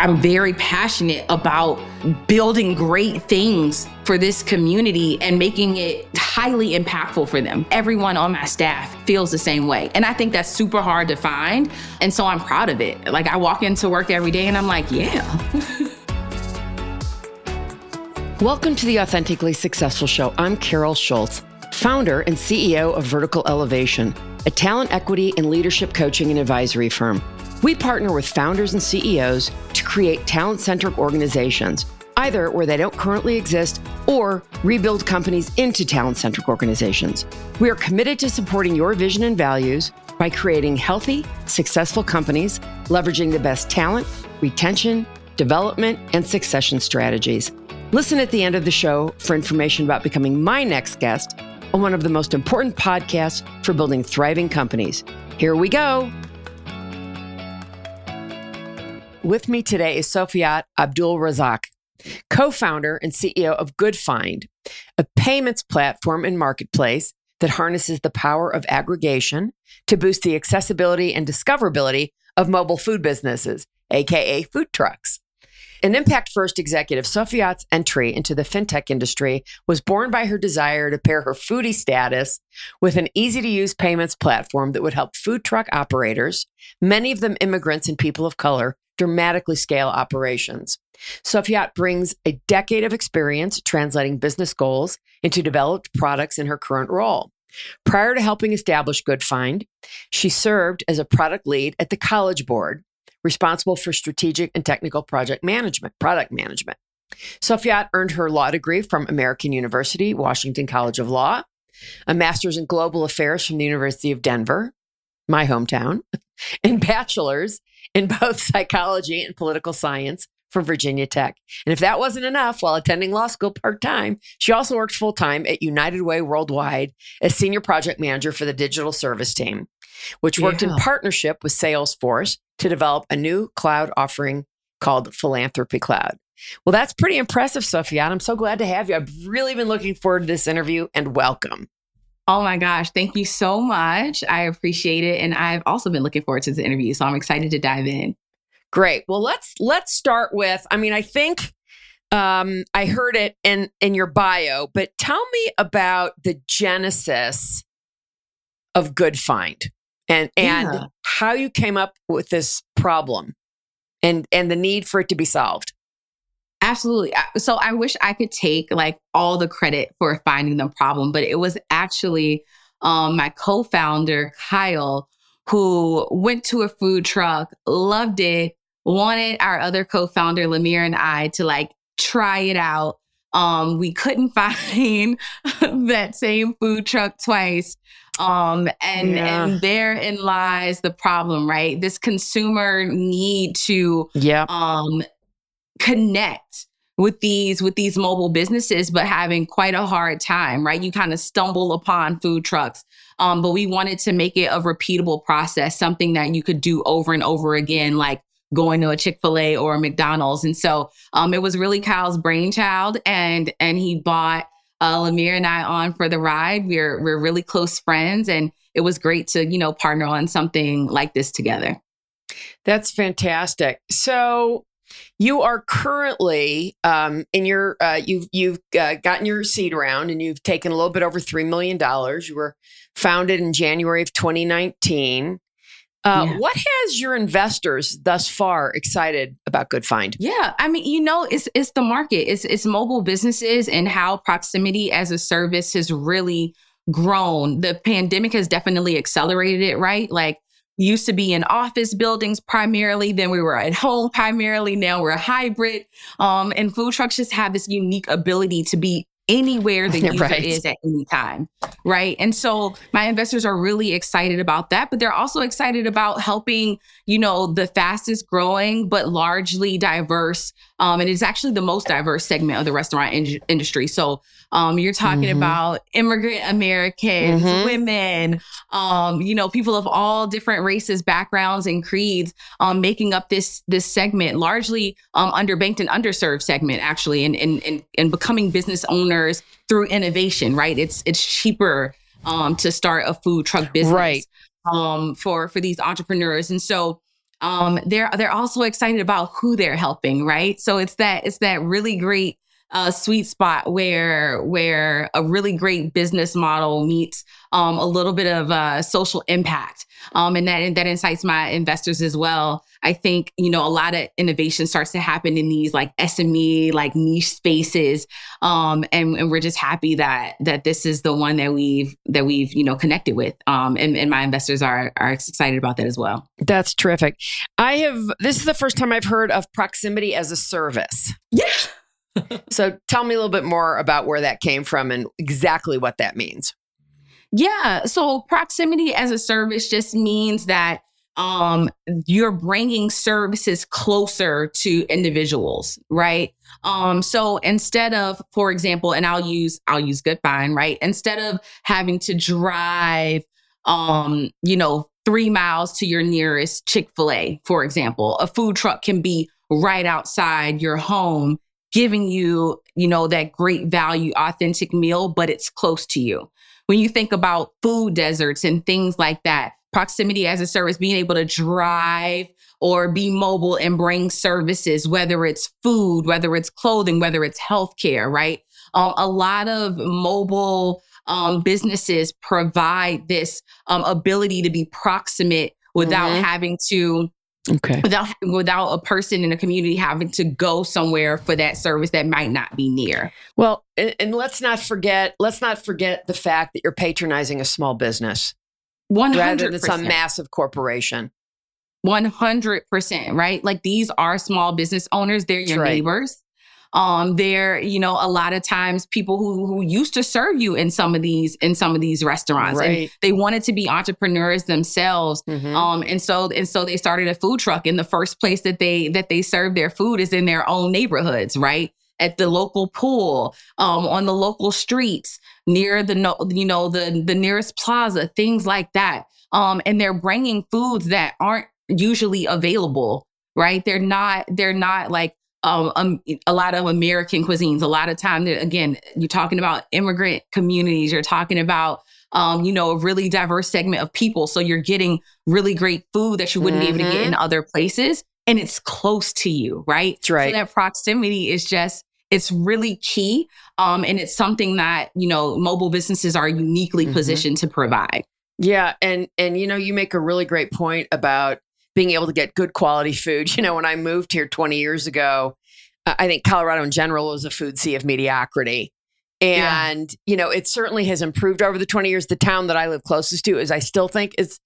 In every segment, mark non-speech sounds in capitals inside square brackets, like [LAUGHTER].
I'm very passionate about building great things for this community and making it highly impactful for them. Everyone on my staff feels the same way. And I think that's super hard to find. And so I'm proud of it. Like I walk into work every day and I'm like, yeah. [LAUGHS] Welcome to the Authentically Successful Show. I'm Carol Schultz, founder and CEO of Vertical Elevation, a talent equity and leadership coaching and advisory firm. We partner with founders and CEOs to create talent centric organizations, either where they don't currently exist or rebuild companies into talent centric organizations. We are committed to supporting your vision and values by creating healthy, successful companies, leveraging the best talent, retention, development, and succession strategies. Listen at the end of the show for information about becoming my next guest on one of the most important podcasts for building thriving companies. Here we go. With me today is Sofiat Abdul Razak, co founder and CEO of GoodFynd, a payments platform and marketplace that harnesses the power of aggregation to boost the accessibility and discoverability of mobile food businesses, AKA food trucks. An impact first executive, Sofiat's entry into the fintech industry was born by her desire to pair her foodie status with an easy to use payments platform that would help food truck operators, many of them immigrants and people of color, dramatically scale operations. Sofiat brings a decade of experience translating business goals into developed products in her current role. Prior to helping establish GoodFynd, she served as a product lead at the College Board, responsible for strategic and technical project management, product management. Sofiat earned her law degree from American University, Washington College of Law, a master's in global affairs from the University of Denver, my hometown, [LAUGHS] and bachelor's in both [LAUGHS] psychology and political science from Virginia Tech. And if that wasn't enough, while attending law school part time, she also worked full time at United Way Worldwide as senior project manager for the digital service team, which worked yeah. in partnership with Salesforce to develop a new cloud offering called Philanthropy Cloud. Well, that's pretty impressive, Sophia. I'm so glad to have you. I've really been looking forward to this interview and welcome. Oh my gosh, thank you so much. I appreciate it and I've also been looking forward to this interview, so I'm excited to dive in. Great. Well, let's let's start with I mean, I think um I heard it in in your bio, but tell me about the genesis of GoodFynd and and yeah. how you came up with this problem and and the need for it to be solved. Absolutely. So I wish I could take like all the credit for finding the problem, but it was actually um, my co founder, Kyle, who went to a food truck, loved it, wanted our other co founder, Lemire, and I to like try it out. Um, we couldn't [LAUGHS] find that same food truck twice. Um, and, yeah. and therein lies the problem, right? This consumer need to yeah. um, connect with these with these mobile businesses but having quite a hard time right? You kind of stumble upon food trucks. Um, but we wanted to make it a repeatable process something that you could do over and over again like going to a chick-fil-a or a mcdonald's. And so um, it was really kyle's brainchild and and he bought uh, lemire and i on for the ride. We're we're really close friends and it was great to you know partner on something like this together. That's fantastic. So you are currently um, in your uh, you've you've uh, gotten your seed round and you've taken a little bit over three million dollars. You were founded in January of 2019. Uh, yeah. What has your investors thus far excited about GoodFynd? Yeah, I mean, you know, it's it's the market, it's it's mobile businesses and how proximity as a service has really grown. The pandemic has definitely accelerated it, right? Like used to be in office buildings primarily then we were at home primarily now we're a hybrid. Um, and food trucks just have this unique ability to be anywhere [LAUGHS] the user right. is at any time right and so my investors are really excited about that but they're also excited about helping you know the fastest growing but largely diverse um, and it's actually the most diverse segment of the restaurant in- industry so um, you're talking mm-hmm. about immigrant Americans, mm-hmm. women, um, you know, people of all different races, backgrounds, and creeds, um, making up this this segment, largely um, underbanked and underserved segment, actually, and and and, and becoming business owners through innovation. Right? It's it's cheaper um, to start a food truck business, right? Um, for for these entrepreneurs, and so um, they're they're also excited about who they're helping, right? So it's that it's that really great uh, sweet spot where where a really great business model meets um, a little bit of uh, social impact, um, and that that incites my investors as well. I think you know a lot of innovation starts to happen in these like SME like niche spaces, um, and, and we're just happy that that this is the one that we've that we've you know connected with, um, and, and my investors are are excited about that as well. That's terrific. I have this is the first time I've heard of proximity as a service. Yeah [LAUGHS] so tell me a little bit more about where that came from and exactly what that means. Yeah. So proximity as a service just means that um, you're bringing services closer to individuals, right? Um, so instead of, for example, and I'll use I'll use Good right? Instead of having to drive, um, you know, three miles to your nearest Chick Fil A, for example, a food truck can be right outside your home giving you, you know, that great value, authentic meal, but it's close to you. When you think about food deserts and things like that, proximity as a service, being able to drive or be mobile and bring services, whether it's food, whether it's clothing, whether it's healthcare, right? Um, a lot of mobile um, businesses provide this um, ability to be proximate without mm-hmm. having to Okay. Without without a person in a community having to go somewhere for that service that might not be near. Well, and, and let's not forget let's not forget the fact that you're patronizing a small business. 100 rather than it's a massive corporation. 100%, right? Like these are small business owners, they're your right. neighbors. Um, they're, you know, a lot of times people who who used to serve you in some of these in some of these restaurants. Right. And they wanted to be entrepreneurs themselves. Mm-hmm. Um, and so and so they started a food truck. And the first place that they that they serve their food is in their own neighborhoods, right? At the local pool, um, on the local streets, near the no, you know the the nearest plaza, things like that. Um, and they're bringing foods that aren't usually available right they're not they're not like um, um, a lot of American cuisines. A lot of time, again, you're talking about immigrant communities. You're talking about, um, you know, a really diverse segment of people. So you're getting really great food that you wouldn't mm-hmm. be able to get in mm-hmm. other places, and it's close to you, right? That's right. So that proximity is just it's really key, um, and it's something that you know mobile businesses are uniquely mm-hmm. positioned to provide. Yeah, and and you know you make a really great point about being able to get good quality food. [LAUGHS] You know, when I moved here 20 years ago, I think Colorado in general was a food sea of mediocrity. And, yeah. you know, it certainly has improved over the 20 years. The town that I live closest to is I still think is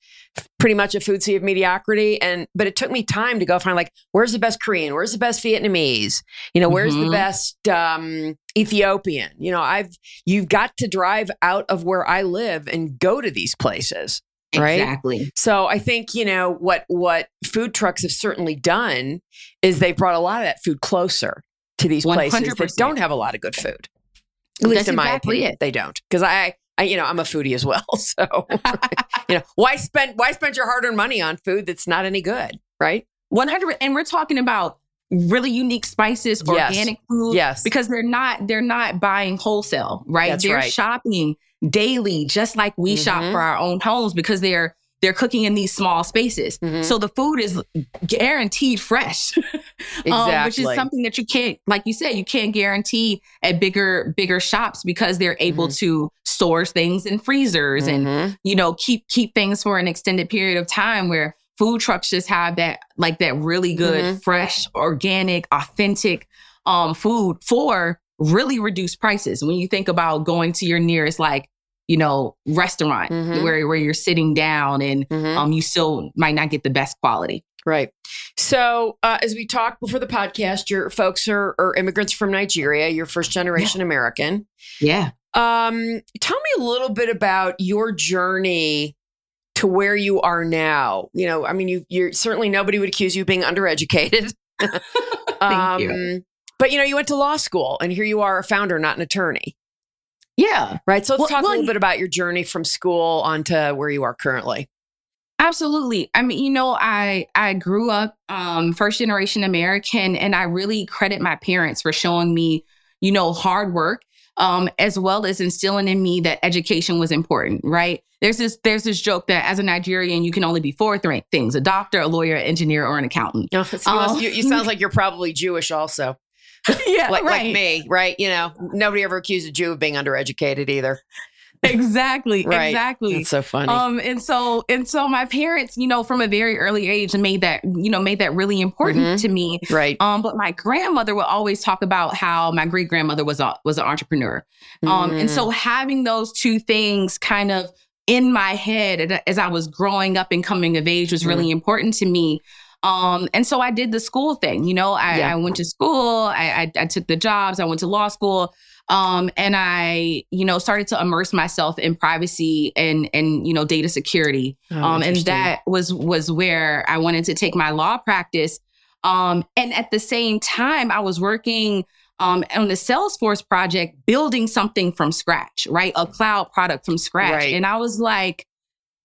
pretty much a food sea of mediocrity. And, but it took me time to go find like, where's the best Korean? Where's the best Vietnamese? You know, where's mm-hmm. the best um, Ethiopian? You know, I've, you've got to drive out of where I live and go to these places right? Exactly. So i think you know what what food trucks have certainly done is they've brought a lot of that food closer to these 100%. places that don't have a lot of good food. At least That's in my exactly opinion it. they don't. Because I, I you know i'm a foodie as well. [LAUGHS] So [LAUGHS] you know why spend why spend your hard-earned money on food that's not any good right? 100 and we're talking about really unique spices organic yes. food yes because they're not they're not buying wholesale right That's they're right. shopping daily, just like we mm-hmm. shop for our own homes because they're they're cooking in these small spaces. Mm-hmm. So the food is guaranteed fresh. exactly. [LAUGHS] um, which is something that you can't, like you said, you can't guarantee at bigger, bigger shops because they're able mm-hmm. to store things in freezers and, mm-hmm. you know, keep keep things for an extended period of time where food trucks just have that like that really good, mm-hmm. fresh, organic, authentic um food for really reduced prices. When you think about going to your nearest like you know, restaurant mm-hmm. where where you're sitting down and mm-hmm. um you still might not get the best quality. Right. So, uh, as we talked before the podcast, your folks are, are immigrants from Nigeria. You're first generation yeah. American. Yeah. Um, tell me a little bit about your journey to where you are now. You know, I mean, you, you're certainly nobody would accuse you of being undereducated. [LAUGHS] Thank um, you. But you know, you went to law school, and here you are, a founder, not an attorney. Yeah. Right. So let's well, talk well, a little bit about your journey from school onto where you are currently. Absolutely. I mean, you know, I I grew up um, first generation American, and I really credit my parents for showing me, you know, hard work, um, as well as instilling in me that education was important. Right. There's this there's this joke that as a Nigerian, you can only be four th- things: a doctor, a lawyer, an engineer, or an accountant. Oh, so you, must- you, you sound [LAUGHS] like you're probably Jewish also. yeah, like, right. like me, right? You know, nobody ever accused a Jew of being undereducated either. exactly, [LAUGHS] Right. exactly. That's so funny. Um, and so and so my parents, you know, from a very early age made that, you know, made that really important Mhm. to me. right. Um, but my grandmother would always talk about how my great grandmother was a was an entrepreneur. Um, and Mm. so having those two things kind of in my head as I was growing up and coming of age was really important to me. Um, and so I did the school thing. You know, I, Yeah. I went to school, I, I, I took the jobs, I went to law school. Um, and I, you know, started to immerse myself in privacy and and you know data security. Oh, um, and that was was where I wanted to take my law practice. Um, and at the same time, I was working um, on the Salesforce project, building something from scratch, right? A cloud product from scratch. Right. And I was like,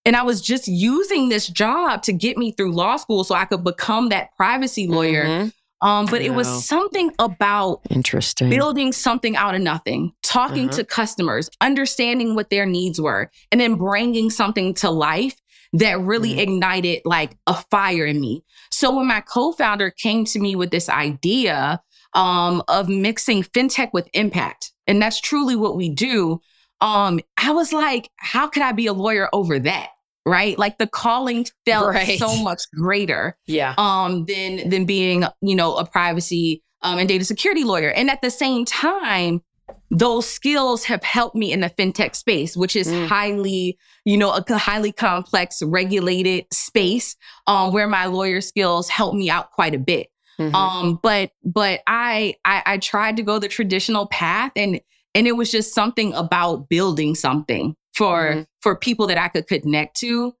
and I was just using this job to get me through law school so I could become that privacy lawyer. Mhm. Um, but it was something about Interesting. building something out of nothing, talking Uh-huh. to customers, understanding what their needs were, and then bringing something to life that really Mhm. ignited like a fire in me. So when my co-founder came to me with this idea um, of mixing fintech with impact, and that's truly what we do, um, I was like, how could I be a lawyer over that? Right? Like the calling felt Right. so much greater yeah. um than than being you know a privacy um, and data security lawyer and at the same time those skills have helped me in the fintech space which is Mm. highly you know a highly complex regulated space um, where my lawyer skills help me out quite a bit Mhm. um but but I, I i tried to go the traditional path and and it was just something about building something for Mhm. for people that i could connect to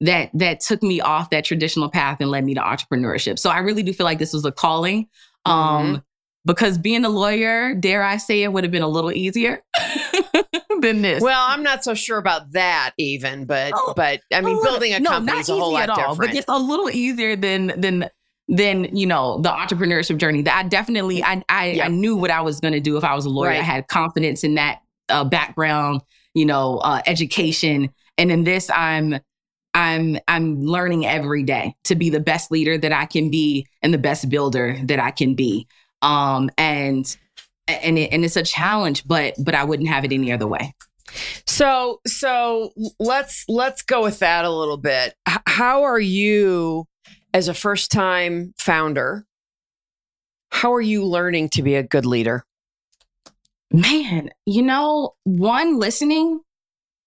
that that took me off that traditional path and led me to entrepreneurship so i really do feel like this was a calling um because being a lawyer dare i say it would have been a little easier [LAUGHS] than this well, I'm not so sure about that even, but Oh, but I mean, little- building a no, company not is a whole lot at all, different. But it's a little easier than than than you know the entrepreneurship journey. That I definitely I I, Yeah. I knew what I was going to do if I was a lawyer. Right. I had confidence in that uh, background, you know, uh, education, and in this I'm. I'm I'm learning every day to be the best leader that I can be and the best builder that I can be. Um and and it, and it's a challenge, but but I wouldn't have it any other way. So so let's let's go with that a little bit. How are you as a first time founder? How are you learning to be a good leader? Man, you know, one listening,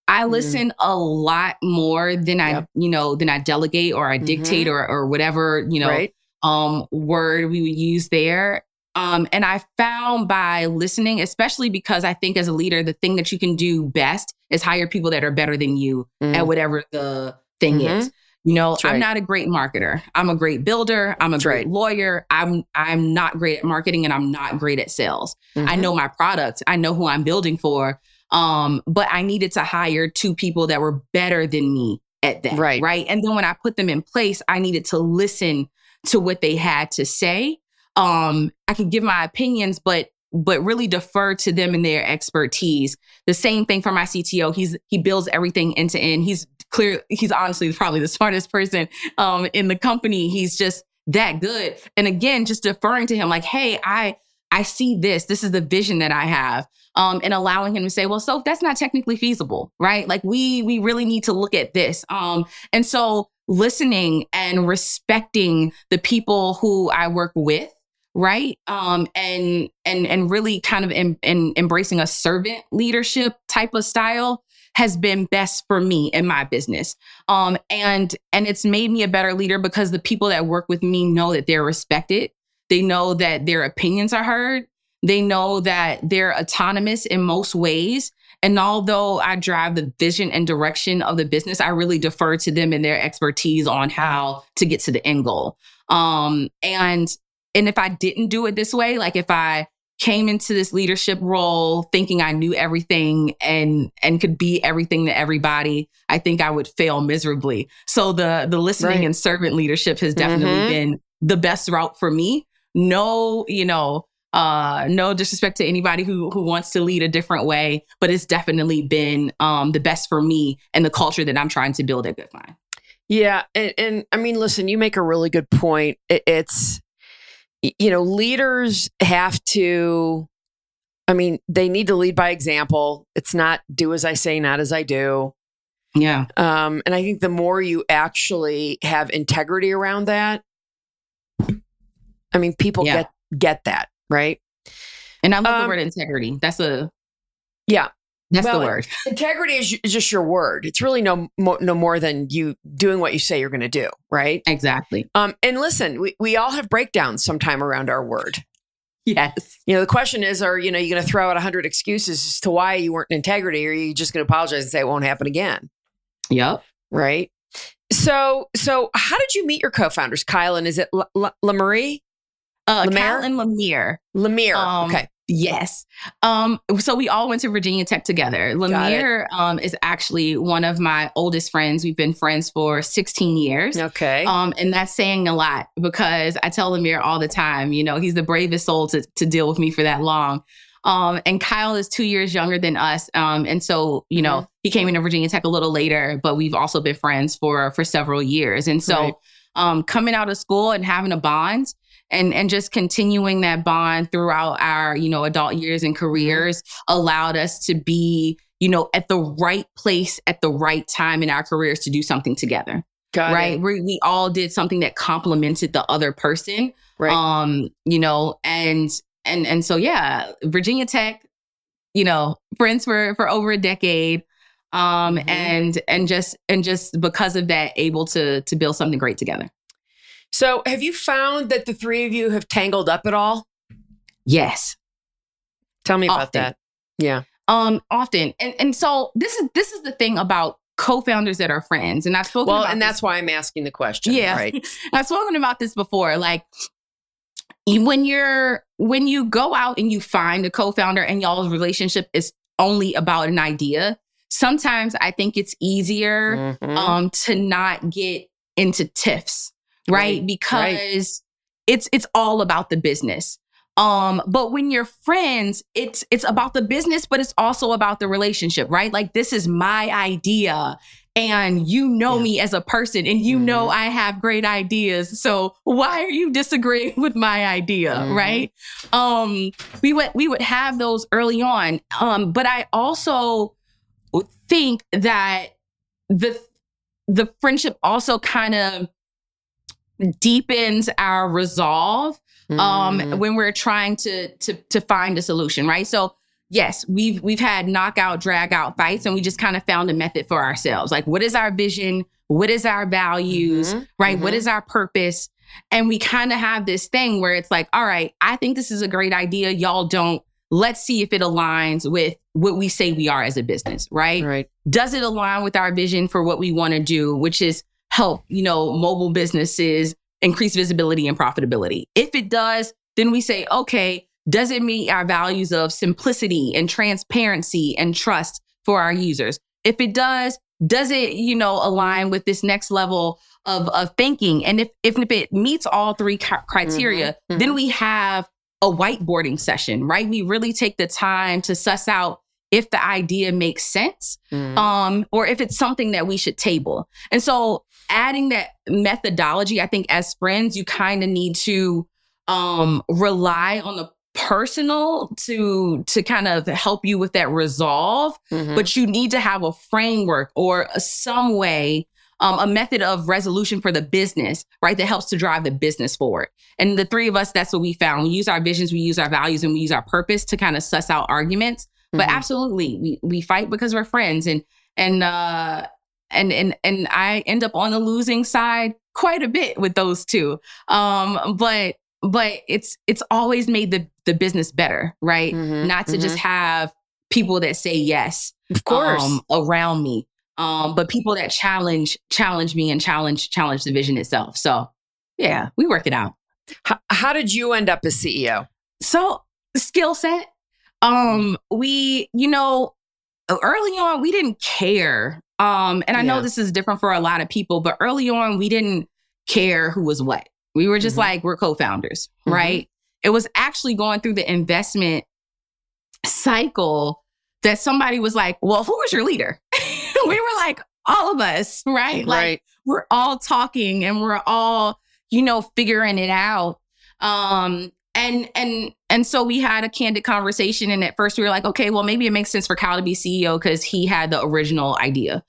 I Mhm. listen a lot more than I, Yep. you know, than I delegate or I dictate or or whatever, you know, right? um word we would use there. Um and I found by listening, especially because I think as a leader, the thing that you can do best is hire people that are better than you Mm. at whatever the thing Mhm. is. You know, That's I'm not a great marketer. I'm a great builder. I'm a That's great right. lawyer. I'm I'm not great at marketing and I'm not great at sales. I Mhm. know my product. I know who I'm building for. Um, but I needed to hire two people that were better than me at that. Right. Right. And then when I put them in place, I needed to listen to what they had to say. Um, I could give my opinions, but but really defer to them and their expertise. The same thing for my CTO. He's he builds everything end to end. He's clear. He's honestly probably the smartest person um, in the company. He's just that good. And again, just deferring to him, like, hey, I I see this. This is the vision that I have. Um, and allowing him to say, well, so that's not technically feasible, right? Like we we really need to look at this. Um, and so listening and respecting the people who I work with, right? Um, and and and really kind of em- em- embracing a servant leadership type of style has been best for me in my business. Um, and and it's made me a better leader because the people that work with me know that they're respected. They know that their opinions are heard. They know that they're autonomous in most ways. And although I drive the vision and direction of the business, I really defer to them and their expertise on how to get to the end goal. Um, and and if I didn't do it this way, like if I came into this leadership role thinking I knew everything and and could be everything to everybody, I think I would fail miserably. So the the listening Right. and servant leadership has definitely Mhm. been the best route for me. No, you know, Uh, no disrespect to anybody who who wants to lead a different way, but it's definitely been um, the best for me and the culture that I'm trying to build at GoodFynd. Yeah, and, and I mean, listen, you make a really good point. It, it's you know, leaders have to. I mean, they need to lead by example. It's not do as I say, not as I do. Yeah. Um, and I think the more you actually have integrity around that, I mean, people Yeah. get get that, right? And I love the Um, word integrity. That's a Yeah. That's Well, the word. [LAUGHS] Integrity is, is just your word. It's really no mo- no more than you doing what you say you're going to do, right? Exactly. Um, and listen, we, we all have breakdowns sometime around our word. Yes. You know, the question is, are you know you going to throw out a hundred excuses as to why you weren't in integrity, or are you just going to apologize and say it won't happen again, Yep. right? So, so how did you meet your co-founders, Kyle and is it La Marie Uh, Lemaire? Cal and Lemire. Lemire? Um, okay, Yes. Um, so we all went to Virginia Tech together. Lemire um, is actually one of my oldest friends. We've been friends for 16 years. okay, Um, and that's saying a lot because I tell Lemire all the time, you know, he's the bravest soul to, to deal with me for that long. Um, and Kyle is two years younger than us. Um, and so, you know, he came into Virginia Tech a little later, but we've also been friends for for several years. And so Right. um coming out of school and having a bond and and just continuing that bond throughout our, you know, adult years and careers allowed us to be, you know, at the right place at the right time in our careers to do something together got right it. we, we all did something that complemented the other person right. um you know and and and so yeah virginia tech you know friends for for over a decade um Mhm. and and just and just because of that able to to build something great together so, have you found that the three of you have tangled up at all? yes Tell me about that. Yeah, um often and and so this is this is the thing about co-founders that are friends and i've spoken well, about and this that's why I'm asking the question. Yeah. right. [LAUGHS] I've spoken about this before. Like when you're when you go out and you find a co-founder and y'all's relationship is only about an idea, sometimes I think it's easier Mhm. um to not get into tiffs, right? Right, Because it's it's all about the business. Um, but when you're friends, it's it's about the business, but it's also about the relationship, right? Like this is my idea, and you know Yeah. me as a person, and you know Mhm. I have great ideas. So why are you disagreeing [LAUGHS] with my idea, Mhm. right? Um, we would we would have those early on. Um, but I also think that the the friendship also kind of deepens our resolve um Mhm. when we're trying to to to find a solution right so yes we've we've had knockout drag out fights and we just kind of found a method for ourselves like what is our vision what is our values Mhm. right what Mhm. is our purpose and we kind of have this thing where it's like all right i think this is a great idea y'all don't let's see if it aligns with what we say we are as a business right right. does it align with our vision for what we want to do which is help you know mobile businesses increase visibility and profitability. If it does then we say okay does it meet our values of simplicity and transparency and trust for our users? If it does does it you know align with this next level of, of thinking? And if, if it meets all three cri- criteria Mhm, then we have a whiteboarding session right? We really take the time to suss out if the idea makes sense Mhm. um, or if it's something that we should table. And so adding that methodology, I think as friends, you kind of need to um rely on the personal to to kind of help you with that resolve. Mhm. but you need to have a framework or a, some way um, a method of resolution for the business right that helps to drive the business forward. And the three of us that's what we found. We use our visions we use our values and we use our purpose to kind of suss out arguments. But Mhm. absolutely we we fight because we're friends. And and uh and and and I end up on the losing side quite a bit with those two um but but it's it's always made the the business better right Mhm. not to just have people that say yes of course. um, around me um but people that challenge challenge me and challenge challenge the vision itself so yeah we work it out how, how did you end up as CEO? so skill set um we you know early on we didn't care um and i know this is different for a lot of people but early on we didn't care who was what we were just Mhm. like we're co-founders Mhm. right it was actually going through the investment cycle that somebody was like, Well, who was your leader? [LAUGHS] we were like, All of us, right? Like, right. we're all talking and we're all, you know, figuring it out. Um, and and and so we had a candid conversation and at first we were like okay well maybe it makes sense for kyle to be ceo because he had the original idea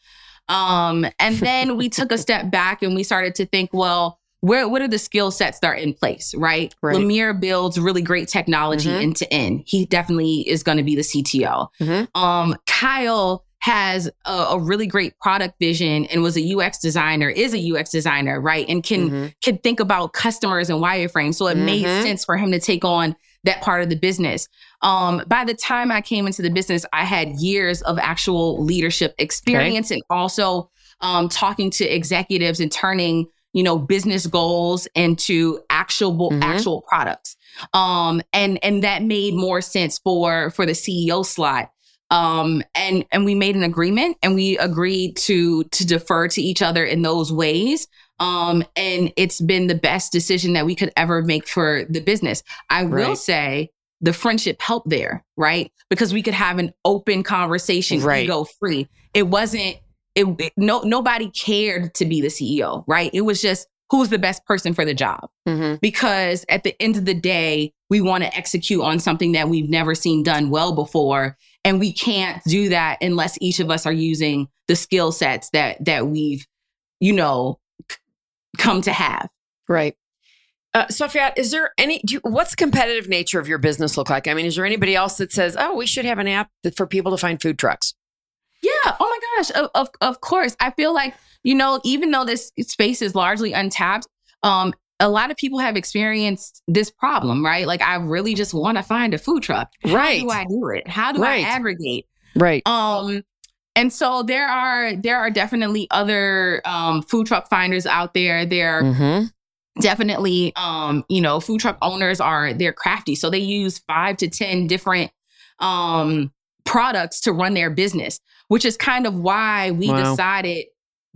um and then we [LAUGHS] took a step back and we started to think well where what are the skill sets that are in place right, Right. lemire builds really great technology Mhm. end to end he definitely is going to be the cto Mhm. um kyle has a, a really great product vision and was a ux designer is a ux designer right and can Mhm. can think about customers and wireframes. So it made Mhm. sense for him to take on that part of the business. Um, by the time I came into the business, I had years of actual leadership experience and also um, talking to executives and turning you know business goals into actual Mhm. actual products um and and that made more sense for for the ceo slot um and and we made an agreement and we agreed to to defer to each other in those ways. Um and it's been the best decision that we could ever make for the business. I will say the friendship helped there right? Because we could have an open conversation Right. ego free. It wasn't it, it- no nobody cared to be the ceo right? It was just who's the best person for the job. Mhm. because at the end of the day, we want to execute on something that we've never seen done well before. And we can't do that unless each of us are using the skill sets that that we've, you know, c- come to have. Right. Uh, Sophia, is there any, do you, what's the competitive nature of your business look like? I mean, is there anybody else that says, oh, we should have an app that, for people to find food trucks? Yeah. Oh my gosh. Of, of of course. I feel like, you know, even though this space is largely untapped, um, a lot of people have experienced this problem, right? Like I really just want to find a food truck. Right. How do I do it? How do Right. I aggregate? Right. Um, and so there are there are definitely other um, food truck finders out there. There Mm-hmm. definitely um, you know food truck owners are they're crafty, so they use five to ten different um, products to run their business, which is kind of why we Wow. decided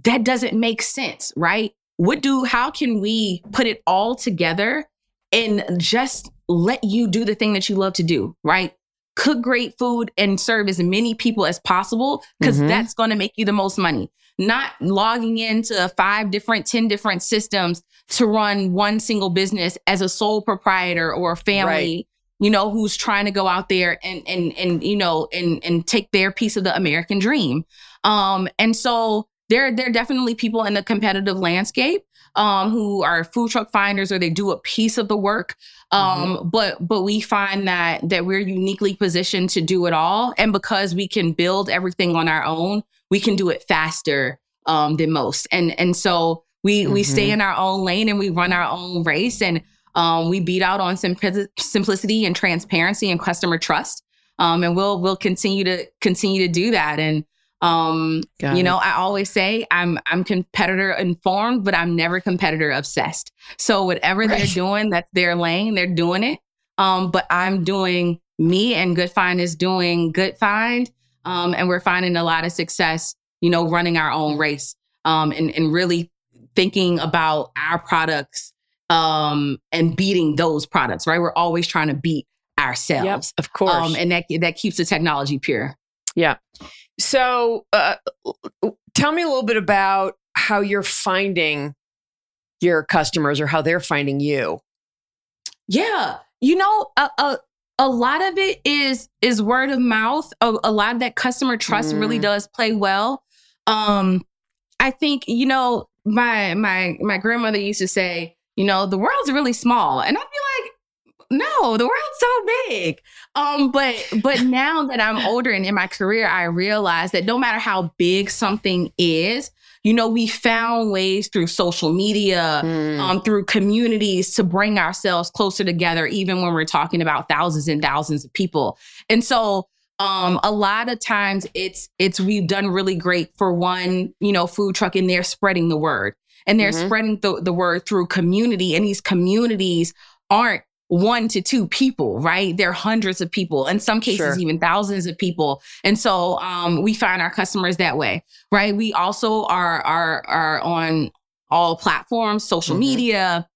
that doesn't make sense, right? What do how can we put it all together and just let you do the thing that you love to do, right? Cook great food and serve as many people as possible because Mhm. that's going to make you the most money. Not logging into five different, 10 different systems to run one single business as a sole proprietor or a family, you know, who's trying to go out there and and and you know and and take their piece of the American dream. Um, and so there there are definitely people in the competitive landscape um, who are food truck finders or they do a piece of the work. Um, But but we find that that we're uniquely positioned to do it all, and because we can build everything on our own, we can do it faster um, than most. And and so we we stay in our own lane and we run our own race, and um, we beat out on simpli- simplicity and transparency and customer trust. Um, and we'll we'll continue to continue to do that. And um, Got you it. know, I always say I'm I'm competitor informed, but I'm never competitor obsessed. So whatever they're Right. doing, that's their lane. They're doing it. Um, but I'm doing me, and GoodFynd is doing GoodFynd, um, and we're finding a lot of success. You know, running our own race, um, and and really thinking about our products, um, and beating those products. Right, we're always trying to beat Yep, ourselves, of course. um, and that that keeps the technology pure. So uh, tell me a little bit about how you're finding your customers or how they're finding you. Yeah, you know, a, a a lot of it is is word of mouth. A, a lot of that customer trust really Mm. does play well. Um, I think you know my my my grandmother used to say, you know, the world's really small, and I'd be like. No, the world's so big. Um, but but [LAUGHS] now that I'm older and in my career, I realize that no matter how big something is, you know, we found ways through social media, Mm. um, through communities to bring ourselves closer together, even when we're talking about thousands and thousands of people. And so, um, a lot of times it's it's we've done really great for one, you know, food truck, and they're spreading the word, and they're Mhm. spreading the, the word through community, and these communities aren't one to two people, right? There are hundreds of people, in some cases, Sure. even thousands of people. And so um, we find our customers that way, right? We also are are are on all platforms, social Mhm. media,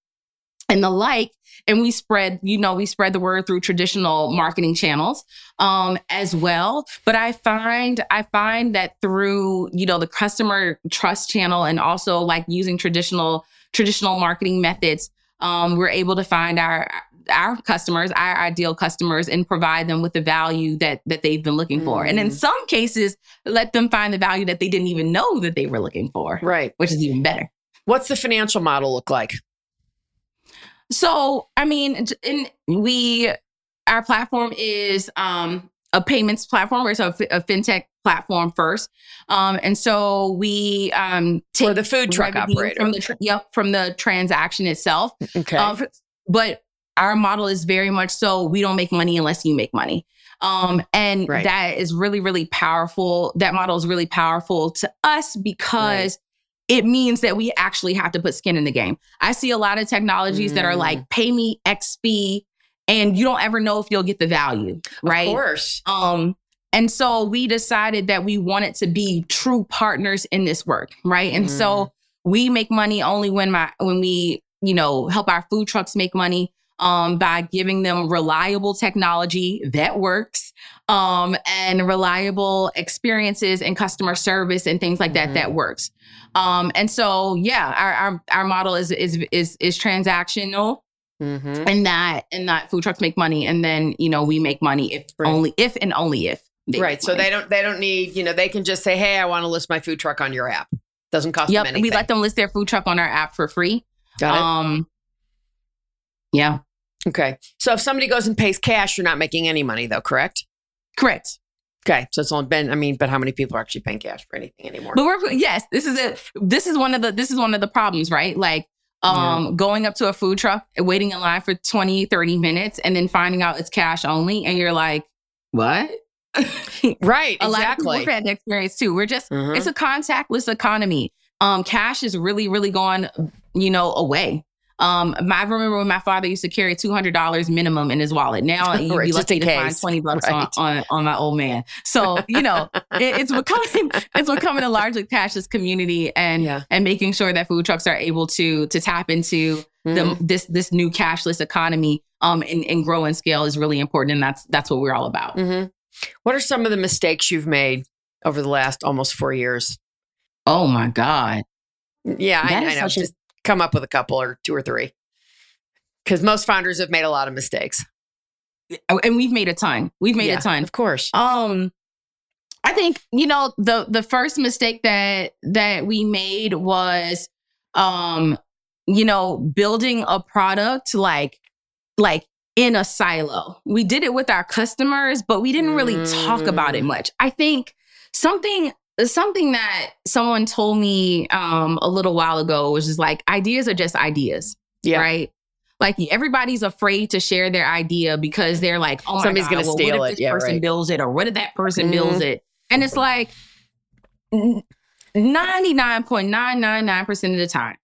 and the like and we spread you know we spread the word through traditional marketing channels um as well but i find i find that through you know the customer trust channel and also like using traditional traditional marketing methods um we're able to find our our customers our ideal customers and provide them with the value that that they've been looking for and in Mm. some cases let them find the value that they didn't even know that they were looking for Right. which is even better What's the financial model look like? So, I mean, in we our platform is um a payments platform. We're so a, a fintech platform first. Um and so we um For take the food truck operator. from the tr- yep, from the transaction itself. okay. Um, but our model is very much so we don't make money unless you make money. Um, and Right. that is really, really powerful. That model is really powerful to us because it means that we actually have to put skin in the game. I see a lot of technologies that are Mm. like pay me X fee and you don't ever know if you'll get the value, right? Of course. Um, and so we decided that we wanted to be true partners in this work, right? And Mm. so we make money only when my when we, you know, help our food trucks make money um by giving them reliable technology that works um and reliable experiences and customer service and things like that Mhm. that works. Um and so yeah, our our, our model is is is is transactional Mm-hmm. and that and that food trucks make money and then you know we make money if Right. only if and only if they Right. So money. they don't they don't need, you know, they can just say, Hey, I want to list my food truck on your app. Doesn't cost yep them anything. we let them list their food truck on our app for free Got it? um yeah okay. So if somebody goes and pays cash, you're not making any money though, correct? correct Okay. So it's only been I mean, but how many people are actually paying cash for anything anymore? but we're yes this is it this is one of the this is one of the problems right like um going up to a food truck and waiting in line for 20 30 minutes and then finding out it's cash only and you're like what [LAUGHS] right. a lot of exactly. people had that experience too we're just Mhm. it's a contactless economy. Um, cash is really, really gone, you know, away. Um, my- I remember when my father used to carry two hundred dollars minimum in his wallet. Now [LAUGHS] you'd Right, be just lucky to find twenty bucks Right. on, on on my old man. So you know, it, it's becoming it's becoming a largely cashless community, and Yeah. and making sure that food trucks are able to to tap into Mhm. the, this this new cashless economy um and, and grow and scale is really important, and that's that's what we're all about. Mm-hmm. What are some of the mistakes you've made over the last almost four years? Oh my god. Yeah, I, That I is know. such a- Just come up with a couple or two or three. Because most founders have made a lot of mistakes. Oh, and we've made a ton. We've made Yeah, a ton. Of course. Um, I think you know the the first mistake that that we made was, um, you know, building a product like like in a silo. We did it with our customers, but we didn't really talk about it Mm. much. I think something something that someone told me um a little while ago was just like ideas are just ideas Yeah. right? Like everybody's afraid to share their idea because they're like, oh my Somebody's God, gonna well, steal what it. if this Yeah, person right. builds it, or what if that person Mhm. builds it? And it's like ninety nine point nine nine nine percent of the time,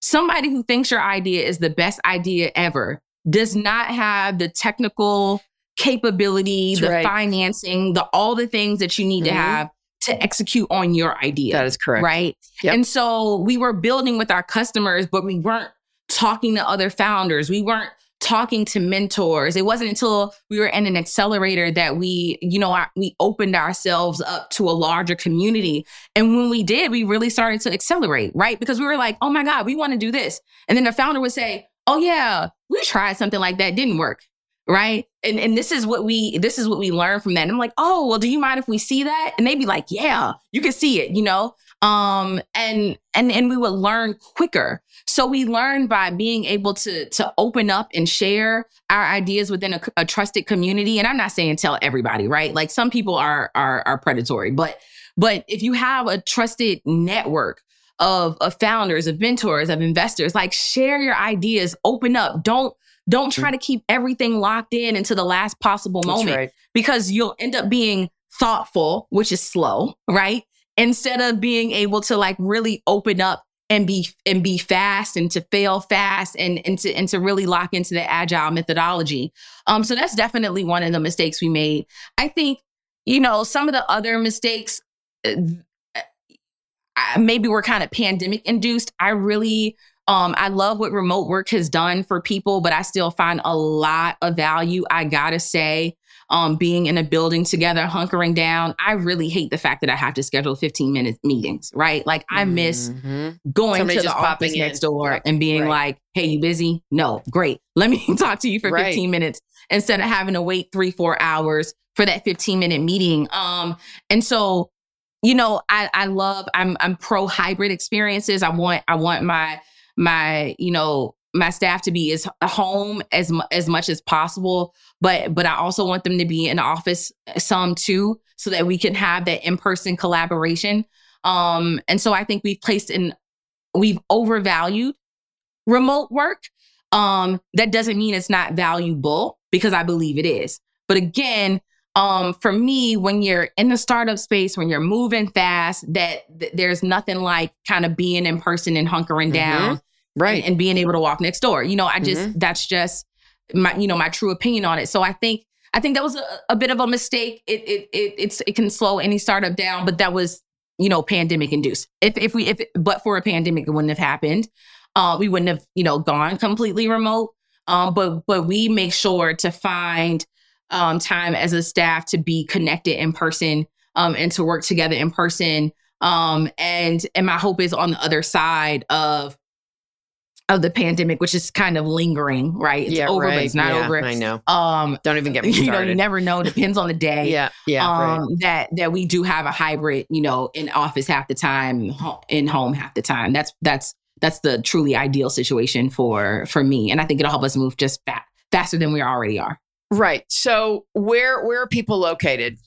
somebody who thinks your idea is the best idea ever does not have the technical capability, That's the right. financing, the all the things that you need to Mhm. have to execute on your idea That is correct. right? Yep. And so we were building with our customers, but we weren't talking to other founders. We weren't talking to mentors. It wasn't until we were in an accelerator that we, you know, our, we opened ourselves up to a larger community. And when we did, we really started to accelerate, right? Because we were like, oh my God, we want to do this. And then the founder would say, oh yeah, we tried something like that, didn't work. Right. And and this is what we this is what we learn from that. And I'm like, oh, well, do you mind if we see that? And they'd be like, yeah, you can see it, you know? Um, and and and we would learn quicker. So we learn by being able to to open up and share our ideas within a, a trusted community. And I'm not saying tell everybody, right? Like some people are are are predatory, but but if you have a trusted network of of founders, of mentors, of investors, like share your ideas, open up. Don't don't try to keep everything locked in into the last possible moment right. because you'll end up being thoughtful, which is slow, right? Instead of being able to like really open up and be and be fast and to fail fast and and to and to really lock into the agile methodology. Um, so that's definitely one of the mistakes we made. I think, you know, some of the other mistakes uh, uh, maybe were kind of pandemic induced. I really Um, I love what remote work has done for people, but I still find a lot of value. I gotta say, um, being in a building together, hunkering down. I really hate the fact that I have to schedule 15 minute meetings, right? Like I miss Mm-hmm. going Somebody to the just office popping in. next door Right, and being right. like, hey, you busy? No, great. Let me [LAUGHS] talk to you for Right. 15 minutes instead of having to wait three, four hours for that 15 minute meeting. Um, and so, you know, I I love I'm I'm pro hybrid experiences. I want I want my my, you know, my staff to be as home as as much as possible, but but I also want them to be in the office some too, so that we can have that in person collaboration. Um, and so I think we've placed in we've overvalued remote work. Um, that doesn't mean it's not valuable because I believe it is. But again, um, for me, when you're in the startup space, when you're moving fast, that, th- there's nothing like kind of being in person and hunkering Mhm. down Right. and, and being able to walk next door. You know, I just that's just my you know my true opinion on it. So I think I think that was a, a bit of a mistake. It it it it's it can slow any startup down, but that was you know pandemic induced. If if we if but for a pandemic, it wouldn't have happened. Uh, we wouldn't have you know gone completely remote. Um, but but we make sure to find um, time as a staff to be connected in person um, and to work together in person. Um, and and my hope is on the other side of of the pandemic, which is kind of lingering, right? It's yeah, over, right. but it's not Yeah, over. I know. Um, Don't even get me started. [LAUGHS] you know, you never know. Depends on the day. [LAUGHS] yeah, yeah. right. um, that that we do have a hybrid, you know, in office half the time, in home half the time. That's that's that's the truly ideal situation for for me, and I think it'll help us move just fa- faster than we already are. Right. So where where are people located?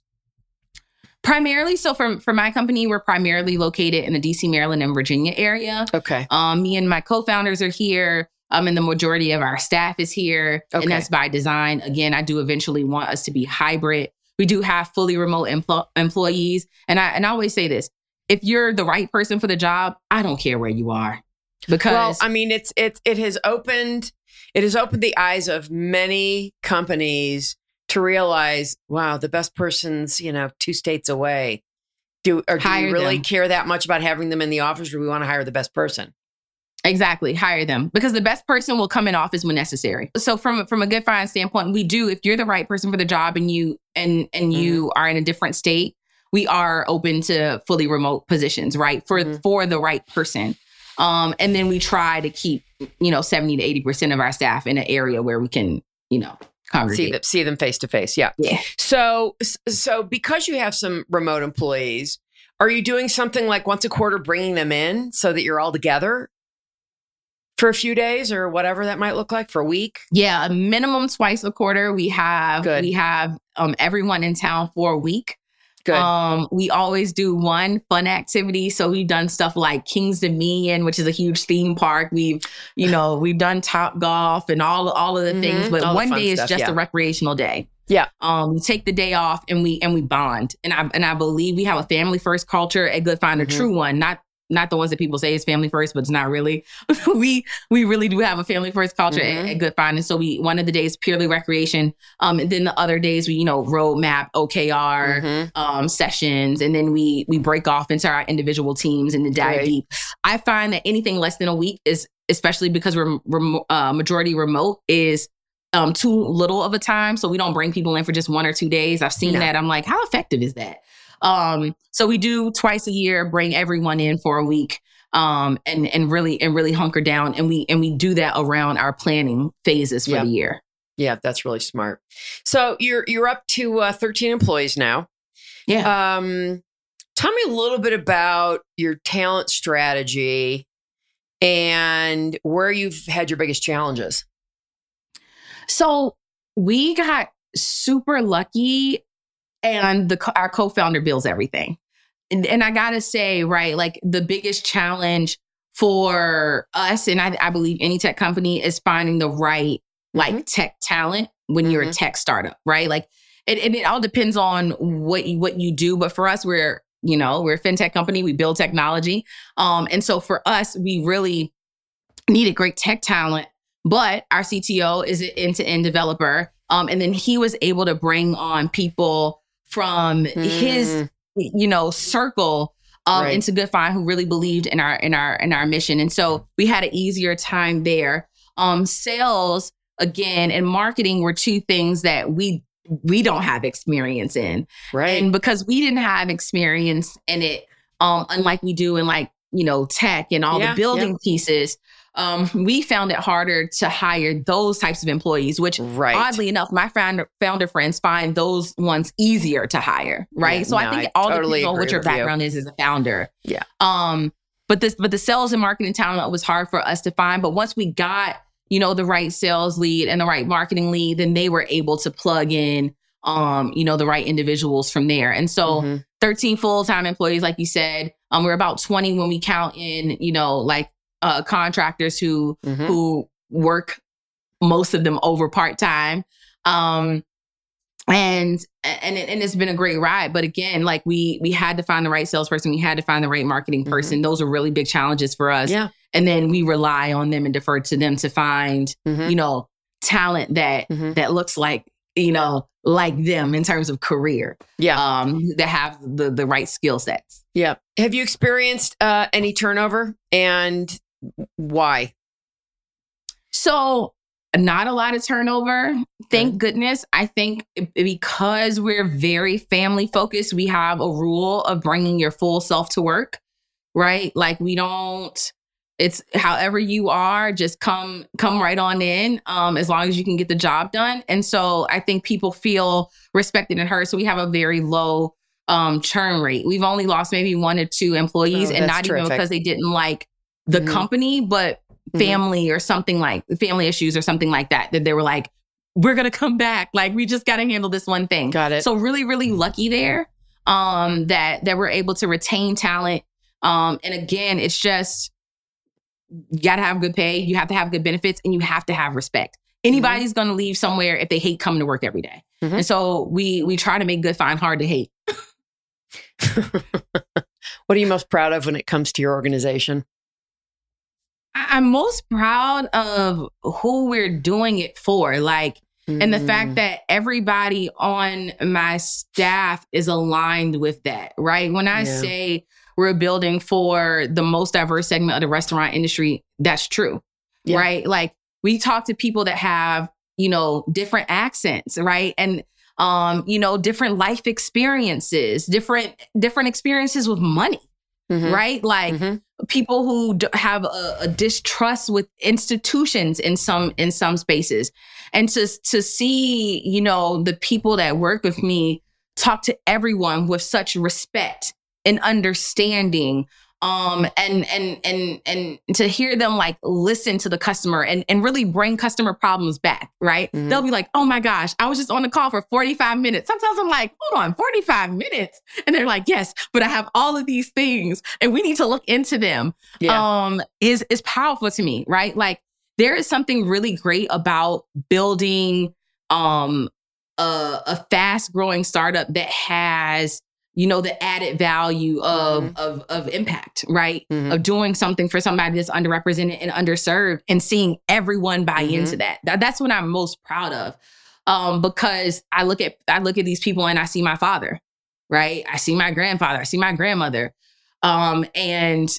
Primarily, so for for my company, we're primarily located in the D.C., Maryland, and Virginia area. Okay. Um, me and my co-founders are here. Um, and the majority of our staff is here, Okay. and that's by design. Again, I do eventually want us to be hybrid. We do have fully remote empl- employees, and I and I always say this: if you're the right person for the job, I don't care where you are, because Well, I mean, it's it's it has opened it has opened the eyes of many companies to realize, wow, the best person's you know two states away. Do or do Hire we really them. care that much about having them in the office, or do we want to hire the best person? Exactly. Hire them because the best person will come in office when necessary. So from from a good finance standpoint, we do if you're the right person for the job and you and and you are in a different state, we are open to fully remote positions, right? For Mhm. for the right person. Um and then we try to keep, you know, 70 to 80% of our staff in an area where we can, you know, congregate. See them see them face to face. Yeah. Yeah. So so because you have some remote employees, are you doing something like once a quarter, bringing them in so that you're all together for a few days or whatever that might look like for a week? Yeah, a minimum twice a quarter. We have Good. we have um everyone in town for a week. Good. Um, we always do one fun activity. So we've done stuff like King's Dominion, which is a huge theme park. We've, you [SIGHS] know, we've done Topgolf and all all of the things. Mhm. But All one day is just yeah. a recreational day. Yeah. Um, we take the day off and we and we bond. And I and I believe we have a family first culture at GoodFynd, a Mhm. true one, not not the ones that people say is family first, but it's not really. [LAUGHS] we we really do have a family first culture at, Mhm. at GoodFynd. And so we one of the days purely recreation. Um, and then the other days we, you know, roadmap, OKR, Mhm. um, sessions, and then we we break off into our individual teams and to dive Great. deep. I find that anything less than a week is, especially because we're remo- uh, majority remote, is um, too little of a time. So we don't bring people in for just one or two days. I've seen No. that. I'm like, how effective is that? Um, so we do twice a year, bring everyone in for a week. Um, and and really and really hunker down, and we and we do that around our planning phases for Yeah. the year. Yeah, that's really smart. So you're you're up to uh, 13 employees now. Yeah. Um, tell me a little bit about your talent strategy and where you've had your biggest challenges. So we got super lucky, and the our co-founder builds everything. And, and I gotta say, right, like the biggest challenge for us, and I, I believe any tech company is finding the right like Mhm. tech talent when you're a Mhm. tech startup, right? Like, it, and it all depends on what you, what you do. But for us, we're you know we're a fintech company. We build technology, um, and so for us, we really needed great tech talent but our CTO is an end-to-end developer. Um, and then he was able to bring on people from his, Mm, you know, circle um, Right. into GoodFynd who really believed in our in our in our mission. And so we had an easier time there. Um, sales again and marketing were two things that we we don't have experience in. Right. And because we didn't have experience in it, um, unlike we do in like, you know, tech and all Yeah, the building pieces, um, [LAUGHS] we found it harder to hire those types of employees, which right. oddly enough, my founder, founder friends find those ones easier to hire, right? Yeah, so I think it all totally depends on what your with you. background is as a founder. Yeah. Um, but this, but the sales and marketing talent was hard for us to find. But once we got, you know, the right sales lead and the right marketing lead, then they were able to plug in, um, you know, the right individuals from there. And so, Mhm. 13 full-time employees like you said um we're about 20 when we count in you know like uh contractors who Mhm. who work most of them over part-time um and and it, and it's been a great ride but again like we we had to find the right salesperson we had to find the right marketing Mhm. person those are really big challenges for us Yeah. and then we rely on them and defer to them to find Mhm. you know talent that Mhm. that looks like you know like them in terms of career Yeah. um that have the the right skill sets Yeah. Have you experienced uh, any turnover and why? so not a lot of turnover. Thank goodness. I think because we're very family focused we have a rule of bringing your full self to work right? Like we don't it's however you are just come come right on in um as long as you can get the job done. And so i think people feel respected and heard. So we have a very low um churn rate. We've only lost maybe one or two employees Oh, and not even because they didn't like the Mhm. company but Mhm. family or something like family issues or something like that that they were like we're gonna come back like we just gotta handle this one thing Got it. so really really lucky there um that that we're able to retain talent um and again it's just you gotta have good pay you have to have good benefits and you have to have respect anybody's gonna leave somewhere if they hate coming to work every day. And so we we try to make GoodFynd hard to hate [LAUGHS] what are you most proud of when it comes to your organization? I- i'm most proud of who we're doing it for like and the fact Mm. that everybody on my staff is aligned with that right when i Yeah. say we're building for the most diverse segment of the restaurant industry that's true Yeah. right like we talk to people that have you know different accents right and um you know different life experiences different different experiences with money Mhm. right like Mhm. people who d- have a, a distrust with institutions in some in some spaces and to to see you know the people that work with me talk to everyone with such respect and understanding um and and and and to hear them like listen to the customer and and really bring customer problems back right? Mhm. they'll be like oh my gosh i was just on the call for 45 minutes. Sometimes i'm like hold on 45 minutes? And they're like yes but i have all of these things and we need to look into them. Yeah. um is is powerful to me right? Like there is something really great about building um a, a fast growing startup that has you know the added value of Mhm. of of impact right Mhm. of doing something for somebody that's underrepresented and underserved and seeing everyone buy Mhm. into that. that that's what i'm most proud of um because i look at i look at these people and i see my father right i see my grandfather i see my grandmother um and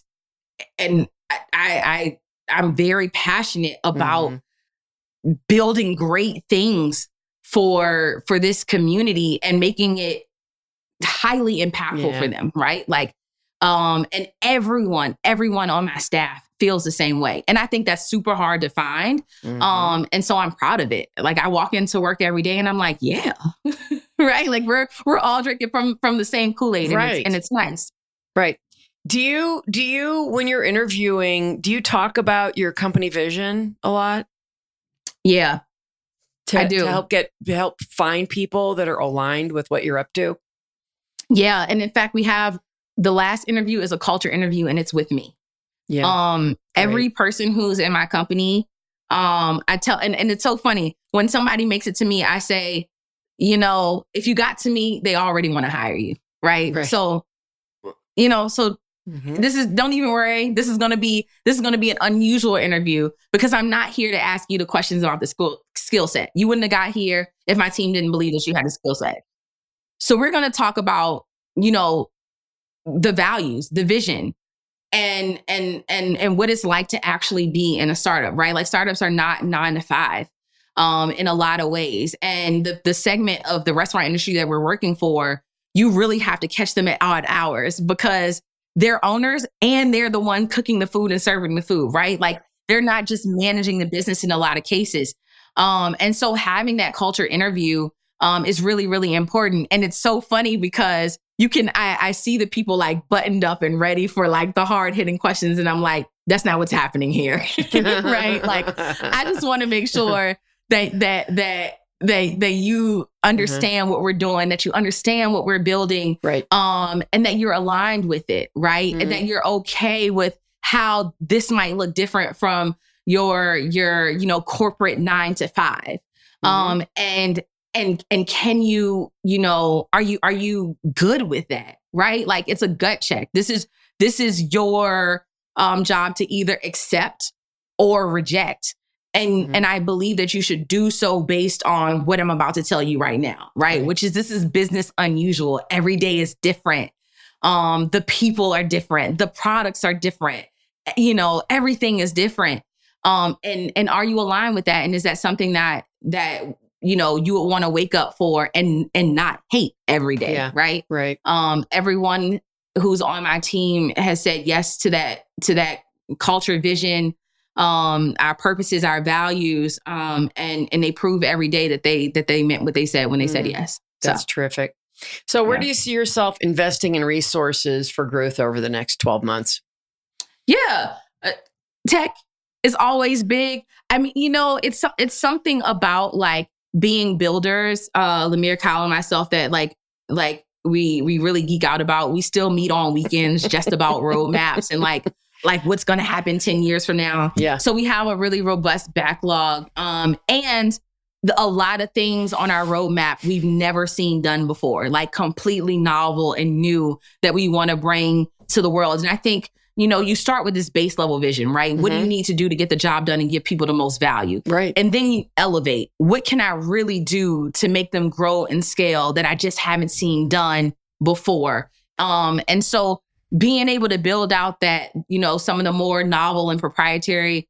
and I, I I'm very passionate about Mhm. building great things for for this community and making it highly impactful Yeah. for them, right? Like um and everyone everyone on my staff feels the same way. And I think that's super hard to find. Mhm. Um and so I'm proud of it. Like I walk into work every day and I'm like, yeah. [LAUGHS] right? Like we're we're all drinking from from the same Kool-Aid and, Right. it's, and it's nice. Right. Do you do you when you're interviewing, do you talk about your company vision a lot? Yeah. To, I do. to help get to help find people that are aligned with what you're up to. Yeah, and in fact, we have the last interview is a culture interview, and it's with me. Yeah. Um, every person who's in my company, um, I tell, and, and it's so funny when somebody makes it to me, I say, you know, if you got to me, they already want to hire you, right? Right. So, you know, so Mhm. this is don't even worry. This is gonna be this is gonna be an unusual interview because I'm not here to ask you the questions about the school skill set. You wouldn't have got here if my team didn't believe that you had a skill set. So we're gonna talk about, you know, the values, the vision, and and and and what it's like to actually be in a startup, right? Like startups are not nine to five um, in a lot of ways. And the the segment of the restaurant industry that we're working for, you really have to catch them at odd hours because they're owners and they're the one cooking the food and serving the food, right? Like they're not just managing the business in a lot of cases. Um, and so having that culture interview um, is really, really important. And it's so funny because you can, I, I see the people like buttoned up and ready for like the hard hitting questions. And I'm like, that's not what's happening here. [LAUGHS] right. Like, I just want to make sure that, that, that, that, that you understand mm-hmm. what we're doing, that you understand what we're building, right? Um, and that you're aligned with it, right? Mm-hmm. And that mm-hmm. you're okay with how this might look different from your your you know corporate nine to 5 mm-hmm. um and and and can you you know are you are you good with that right? Like it's a gut check. This is this is your um job to either accept or reject. And mm-hmm. and i believe that you should do so based on what i'm about to tell you right now right? right. Which is this is business unusual. Every day is different. Um the people are different. The products are different. You know everything is different. Um and and are you aligned with that? And is that something that that you know you would want to wake up for and and not hate every day yeah, right? right. Um everyone who's on my team has said yes to that to that culture vision um our purposes our values um and and they prove every day that they that they meant what they said when they mm, said yes that's so. terrific. So where yeah. do you see yourself investing in resources for growth over the next 12 months? Yeah uh, tech is always big. I mean you know it's it's something about like being builders, uh, Lemire Kyle and myself that like like we we really geek out about. We still meet on weekends just about [LAUGHS] roadmaps and like like what's going to happen 10 years from now. Yeah. So we have a really robust backlog. Um, and the, a lot of things on our roadmap we've never seen done before, like completely novel and new that we want to bring to the world. And I think you know, you start with this base level vision, right? Mm-hmm. What do you mm-hmm. need to do to get the job done and give people the most value? Right. And then you elevate. What can I really do to make them grow and scale that I just haven't seen done before? Um, and so being able to build out that, you know, some of the more novel and proprietary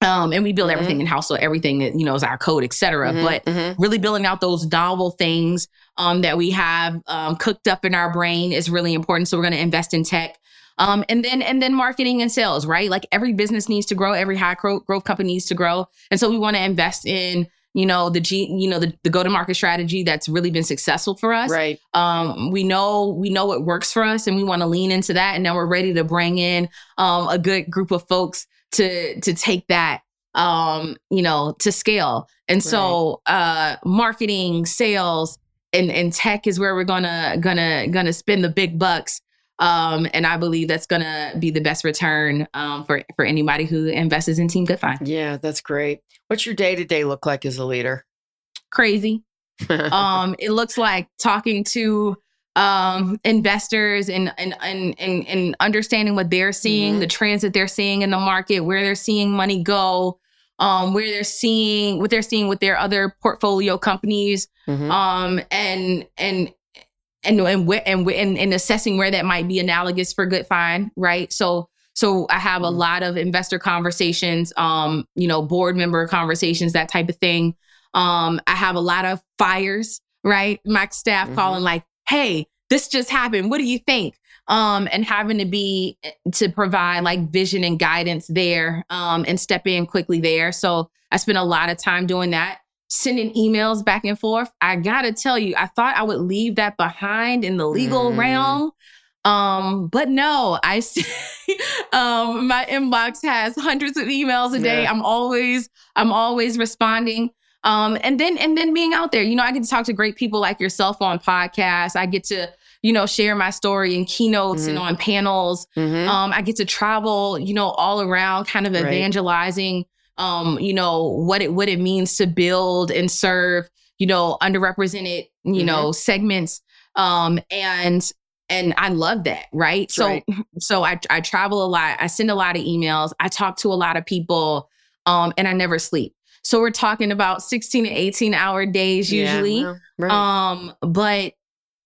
um, and we build everything mm-hmm. in house, so everything that you know is our code, et cetera. Mm-hmm, but mm-hmm. really building out those novel things um, that we have um, cooked up in our brain is really important. So we're going to invest in tech. Um, and then and then marketing and sales, right? Like every business needs to grow, every high growth company needs to grow, and so we want to invest in you know the G, you know the, the go to market strategy that's really been successful for us. Right. Um, we know we know what works for us, and we want to lean into that. And now we're ready to bring in um, a good group of folks to to take that um, you know to scale. And right. so uh, marketing, sales, and and tech is where we're gonna gonna gonna spend the big bucks um, and I believe that's going to be the best return um, for for anybody who invests in Team GoodFynd. Yeah, that's great. What's your day to day look like as a leader? Crazy. [LAUGHS] um, it looks like talking to um, investors and, and and and and understanding what they're seeing, mm-hmm. the trends that they're seeing in the market, where they're seeing money go, um, where they're seeing what they're seeing with their other portfolio companies, mm-hmm. um, and and and and and and, and assessing where that might be analogous for GoodFynd right? So so i have a mm-hmm. lot of investor conversations um you know board member conversations that type of thing. Um i have a lot of fires right? My staff mm-hmm. calling like hey this just happened. What do you think? Um and having to be eh, to provide like vision and guidance there um and step in quickly there. So i spend a lot of time doing that sending emails back and forth. I gotta tell you, I thought I would leave that behind in the legal mm. realm. Um, but no, I [LAUGHS] see um my inbox has hundreds of emails a day. Yeah. I'm always, I'm always responding. Um, and then and then being out there, you know, I get to talk to great people like yourself on podcasts. I get to, you know, share my story in keynotes mm-hmm. and on panels. Mm-hmm. Um, I get to travel, you know, all around, kind of evangelizing um, you know, what it what it means to build and serve, you know, underrepresented, you mm-hmm. know, segments. Um, and and I love that, right? so right. [LAUGHS] so I I travel a lot, I send a lot of emails, I talk to a lot of people, um, and I never sleep. So we're talking about 16 to 18 hour days usually. Yeah, right. Um, but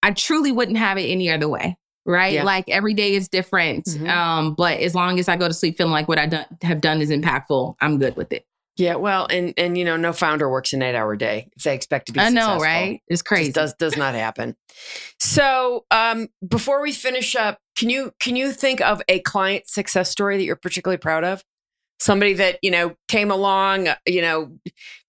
I truly wouldn't have it any other way. Right? Yeah. Like every day is different. Mhm. Um, but as long as I go to sleep feeling like what I done, have done is impactful, I'm good with it. Yeah, well, and and you know, no founder works an eight hour day if they expect to be. I know, right? It's Just crazy. does does not happen. So, um, before we finish up, can you can you think of a client success story that you're particularly proud of? Somebody that you know came along, uh, you know,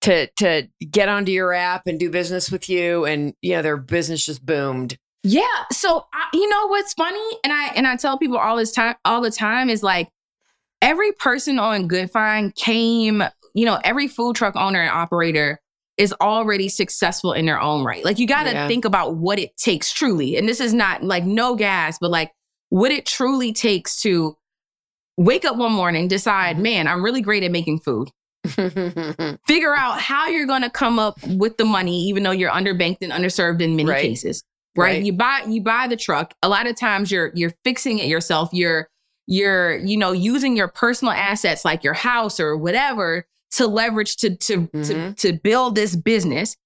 to to get onto your app and do business with you, and you know their business just boomed. Yeah. So I, you know what's funny, and I and I tell people all this time, all the time is like every person on GoodFynd came. You know, every food truck owner and operator is already successful in their own right. Like you got to Yeah. think about what it takes truly, and this is not like no gas, but like what it truly takes to wake up one morning, decide, mm-hmm. man, I'm really great at making food. [LAUGHS] Figure out how you're going to come up with the money, even though you're underbanked and underserved in many Right. cases right? Right. You buy you buy the truck. A lot of times you're you're fixing it yourself. You're you're you know using your personal assets like your house or whatever to leverage to to to, Mhm. to build this business.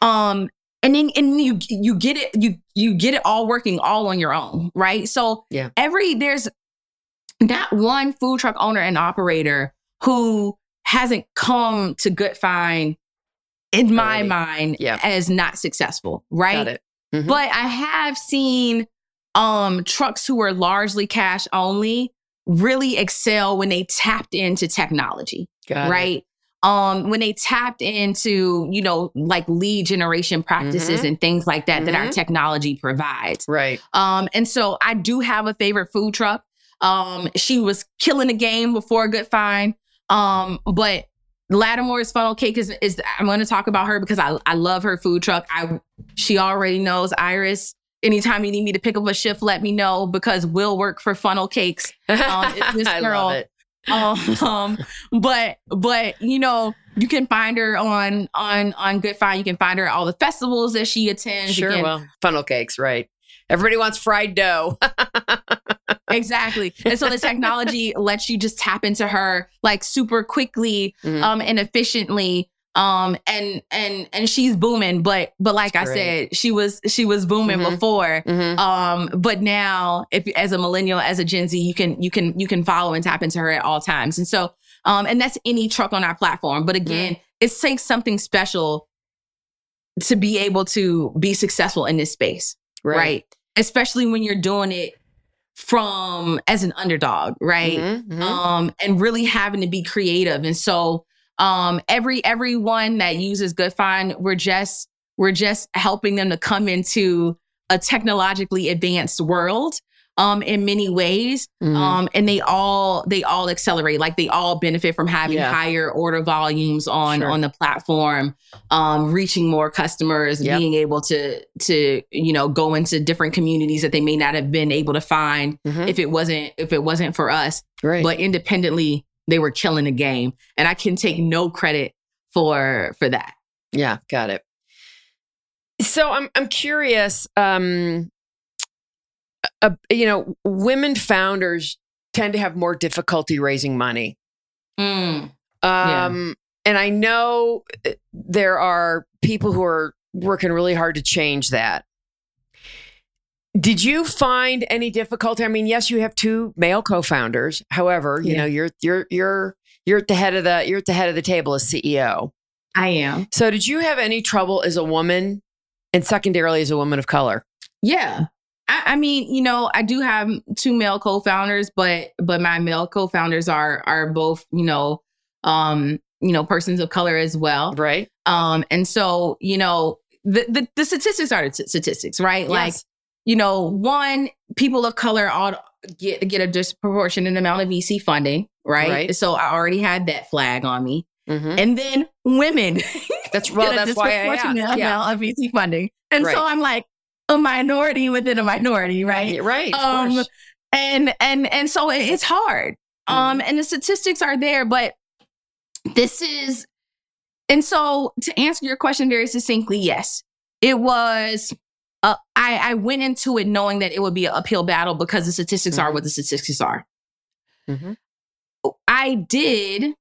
Um and then and you you get it you you get it all working all on your own, right? So Yeah. every there's not one food truck owner and operator who hasn't come to GoodFynd in my Already. mind Yeah. as not successful, right? Mhm. But I have seen um trucks who were largely cash only really excel when they tapped into technology, Got it. right? Um when they tapped into, you know, like lead generation practices Mhm. and things like that that our Mhm. technology provides. Right. Um and so I do have a favorite food truck. Um she was killing the game before GoodFynd. Um but Lattimore's funnel cake is is I'm going to talk about her because I I love her food truck. I she already knows Iris. Anytime you need me to pick up a shift, let me know because we'll work for funnel cakes. [LAUGHS] Um, this I girl- love it. Um, [LAUGHS] but but you know you can find her on on on GoodFynd. You can find her at all the festivals that she attends. Sure. can- Well, funnel cakes, right? Everybody wants fried dough. [LAUGHS] exactly. And so the technology [LAUGHS] lets you just tap into her like super quickly Mhm. um and efficiently um and and and she's booming but but like That's i great. said she was she was booming Mhm. before Mhm. um but now if as a millennial as a gen z you can you can you can follow and tap into her at all times and so um and that's any truck on our platform but again it takes something special to be able to be successful in this space right, especially when you're doing it from as an underdog right Mhm. Mhm. um and really having to be creative and so um every everyone that uses GoodFynd we're just we're just helping them to come into a technologically advanced world um in many ways Mhm. um and they all they all accelerate like they all benefit from having Yeah. higher order volumes on Sure. on the platform um reaching more customers Yep. being able to to you know go into different communities that they may not have been able to find Mhm. if it wasn't if it wasn't for us Right. but independently they were killing the game and i can take no credit for for that Yeah, got it. So I'm I'm curious. Um, uh, you know, women founders tend to have more difficulty raising money. Mm. Um, and I know uh, there are people who are working really hard to change that. Did you find any difficulty? I mean, yes, you have two male co-founders. However, you Yeah. know, you're you're you're you're at the head of the you're at the head of the table as CEO. i am So, did you have any trouble as a woman, and secondarily as a woman of color? yeah I, I mean you know i do have two male co-founders but but my male co-founders are are both you know um you know persons of color as well Right. um and so you know the the, the statistics are the t- statistics right like you know, one, people of color all get get a disproportionate amount of VC funding, right? Right. So I already had that flag on me. Mhm. And then women. That's- [LAUGHS] well, get a that's why I asked, yeah. amount of VC funding. And Right. so I'm like a minority within a minority, right? Right. Um, and and and so it's hard. Um, Mm-hmm. and the statistics are there, but this is and so to answer your question very succinctly, yes, it was. Uh, I I went into it knowing that it would be an uphill battle because the statistics are Mhm. what the statistics are. Mhm. I did,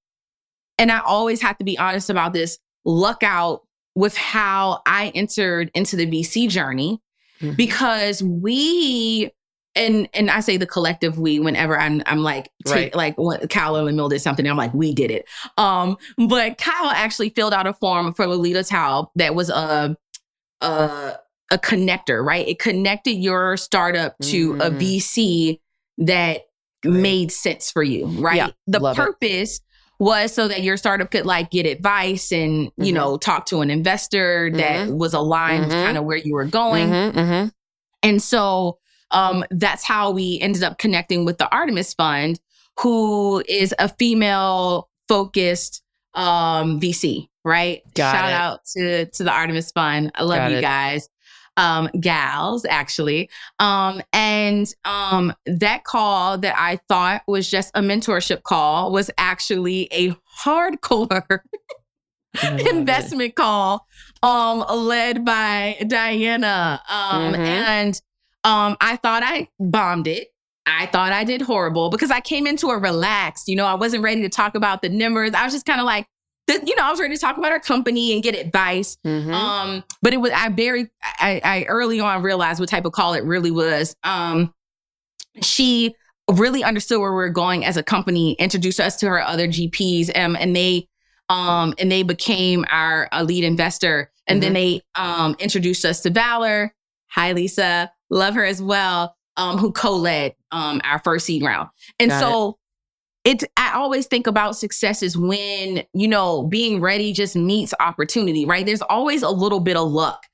and I always have to be honest about this. Luck out with how I entered into the VC journey Mhm. because we and and I say the collective we whenever I'm I'm like take, Right. like when Kyle and Mill did something, I'm like we did it. Um, but Kyle actually filled out a form for Lolita Taub that was a a a connector, right? It connected your startup to a Mm. VC that made sense for you, right? Yeah, the purpose it. Was so that your startup could like get advice and you Mhm. know talk to an investor that was aligned with Mhm. kind of where you were going. Mhm, mhm. And so um, that's how we ended up connecting with the Artemis Fund, who is a female focused um, VC, right? Got Shout it. out to, to the Artemis Fund. I love Got you guys. Um, gals, actually. Um, and um, that call that I thought was just a mentorship call was actually a hardcore I [LAUGHS] love it. investment call um led by Diana um Mhm. and um I thought I bombed it I thought I did horrible because I came into a relaxed you know I wasn't ready to talk about the numbers I was just kind of like you know I was ready to talk about our company and get advice. Mhm. um but it was I very I, I early on realized what type of call it really was. Um she really understood where we were going as a company introduced us to her other gps um, and they um and they became our uh, lead investor. And then they um introduced us to valor. Hi lisa. Love her as well. Um who co-led um our first seed round. And Got so it's i always think about success is when you know being ready just meets opportunity right? There's always a little bit of luck.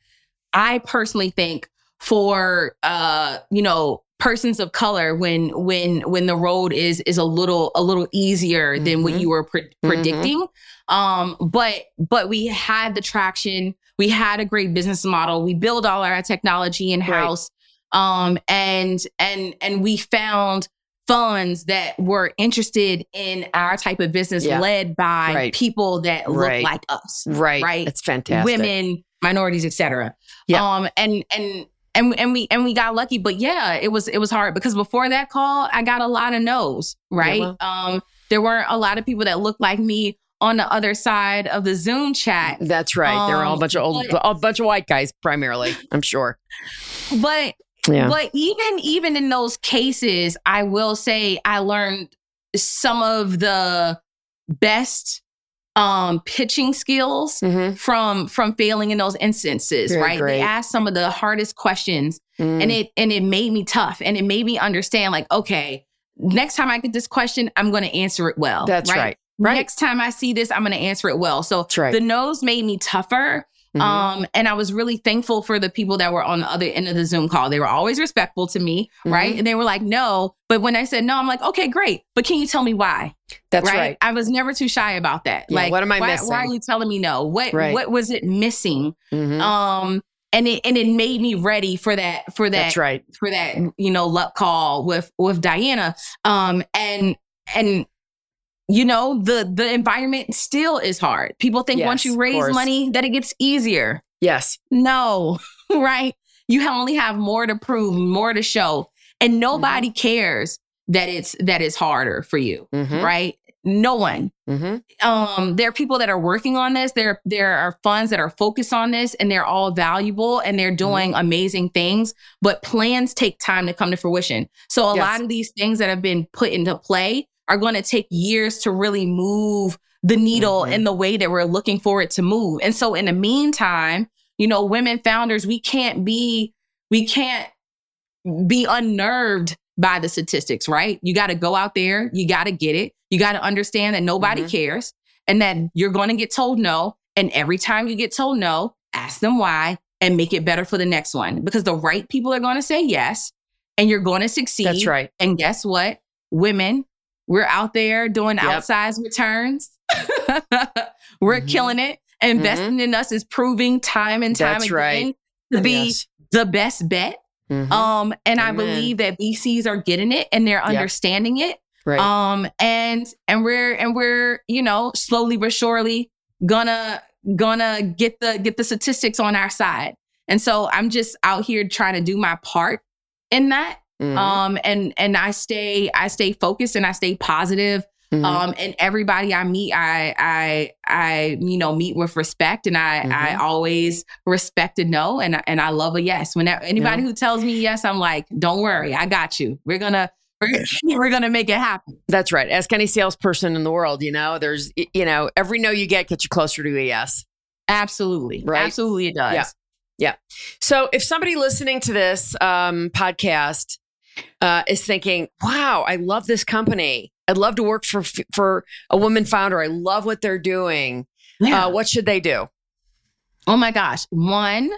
I personally think for uh you know persons of color when when when the road is is a little a little easier than what Mhm. you were pre- Mhm. predicting. Um but but we had the traction. We had a great business model. We build all our technology in house um and and and we found funds that were interested in our type of business Yeah. led by Right. people that look Right. like us right. right. It's fantastic. women minorities etc Yeah. um and and and and we and we got lucky but yeah it was it was hard because before that call i got a lot of no's right well. um there weren't a lot of people that looked like me on the other side of the zoom chat That's right. There were all a Um, bunch of old, but- a bunch of white guys, primarily. I'm sure. but Yeah. But even even in those cases, I will say I learned some of the best um pitching skills Mhm. from from failing in those instances, right? great. They asked some of the hardest questions Mm. and it and it made me tough and it made me understand like okay, next time I get this question, I'm going to answer it well. That's right. Right. Next time I see this, I'm going to answer it well. So right. the nose made me tougher. Mhm. Um, and I was really thankful for the people that were on the other end of the Zoom call. They were always respectful to me, right? Mhm. And they were like, no. But when I said no, I'm like, okay, great. But can you tell me why? That's right. I was never too shy about that. Yeah, like, what am I why, missing? Why are you telling me no? What Right. what was it missing? Mhm. Um, and it and it made me ready for that for that That's right. for that you know luck call with with Diana. Um, and and you know the the environment still is hard. People think once you raise money that it gets easier. Yes. No, [LAUGHS] right? You only have more to prove, more to show, and nobody cares that it's that it's harder for you, Mhm. right? No one. Mhm. Um, there are people that are working on this. There, there are funds that are focused on this, and they're all valuable and Mm-hmm. they're doing amazing things. But plans take time to come to fruition. So a Yes. lot of these things that have been put into play are going to take years to really move the needle Mhm. in the way that we're looking for it to move. And so in the meantime, you know, women founders, we can't be, we can't be unnerved by the statistics, right? You got to go out there, you got to get it. You got to understand that nobody Mhm. cares and that you're going to get told no. And every time you get told no, ask them why and make it better for the next one because the right people are going to say yes and you're going to succeed. That's right. And guess what? Women, we're out there doing Yep. outsized returns. [LAUGHS] we're Mhm. killing it. Investing in us is proving time and time That's again right. to be Yes. the best bet. Mhm. Um, and I believe that VCs are getting it and they're understanding it. right. Um, and and we're and we're you know slowly but surely gonna gonna get the get the statistics on our side. And so I'm just out here trying to do my part in that. Mhm. Um, and and I stay I stay focused and I stay positive. Mm-hmm. Um, and everybody I meet, I, I, I, you know, meet with respect, and I, mm-hmm. I always respect a no, and and I love a yes. When anybody yeah. who tells me yes, I'm like, don't worry, I got you. We're gonna. [LAUGHS] We're, we're gonna make it happen. That's right. Ask any salesperson in the world. You know, there's, you know, every no you get gets you closer to a yes. Absolutely. Right. Absolutely, it does. Yeah. Yeah. So if somebody listening to this um, podcast uh, is thinking, "Wow, I love this company. I'd love to work for for a woman founder. I love what they're doing." Yeah. Uh, what should they do? Oh my gosh! One,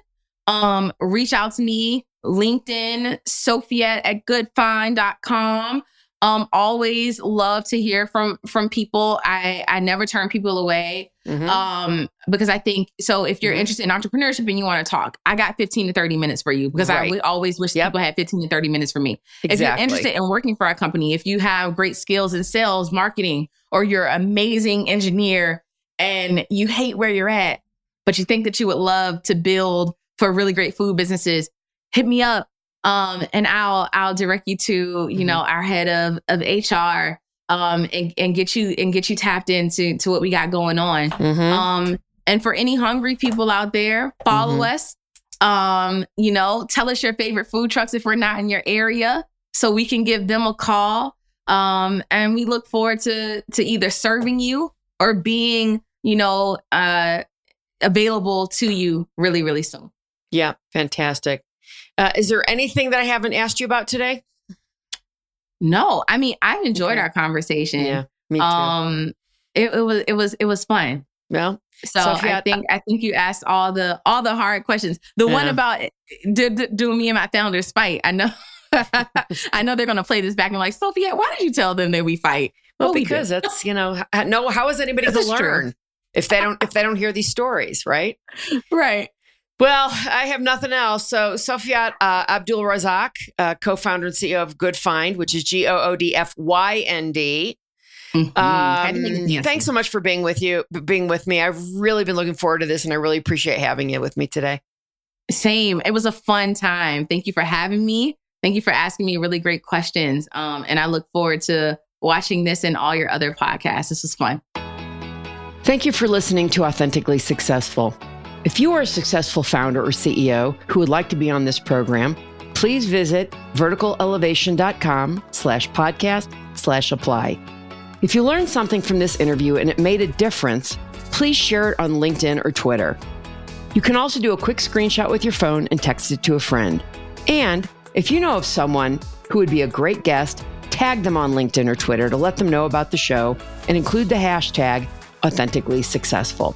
um, reach out to me, LinkedIn, Sophia at goodfynd.com. Um, always love to hear from from people. I I never turn people away. Mm-hmm. Um, because I think so. If you're mm-hmm. interested in entrepreneurship and you want to talk, I got 15 to 30 minutes for you because right. I w- always wish yep. people had 15 to 30 minutes for me. Exactly. If you're interested in working for a company, if you have great skills in sales, marketing, or you're an amazing engineer and you hate where you're at, but you think that you would love to build for really great food businesses, hit me up um, and I'll I'll direct you to you mm-hmm. know our head of of HR um, and and get you and get you tapped into to what we got going on. Mm-hmm. Um, and for any hungry people out there, follow mm-hmm. us. Um, you know, tell us your favorite food trucks if we're not in your area, so we can give them a call. Um, and we look forward to to either serving you or being, you know, uh, available to you really, really soon. Yeah, fantastic. Uh, is there anything that I haven't asked you about today? No, I mean I enjoyed okay. our conversation. Yeah, me too. Um, it, it was it was it was fun. Well, so I think I think you asked all the all the hard questions. The yeah. one about did do me and my founders fight. I know. [LAUGHS] I know they're gonna play this back and like Sophia. Why did you tell them that we fight? Well, because we that's you know no. How is anybody going to learn true. if they don't if they don't hear these stories, right? [LAUGHS] Right. Well, I have nothing else. So, Sofiat uh, Abdulrazaq, uh, co founder and CEO of GoodFynd, which is G O O D F Y N D. Mm-hmm. Um, thanks so much for being with you, being with me. I've really been looking forward to this, and I really appreciate having you with me today. Same. It was a fun time. Thank you for having me. Thank you for asking me really great questions. Um, and I look forward to watching this and all your other podcasts. This was fun. Thank you for listening to Authentically Successful. If you are a successful founder or CEO who would like to be on this program, please visit verticalelevation.com slash podcast slash apply. If you learned something from this interview and it made a difference, please share it on LinkedIn or Twitter. You can also do a quick screenshot with your phone and text it to a friend. And if you know of someone who would be a great guest, tag them on LinkedIn or Twitter to let them know about the show and include the hashtag authentically successful.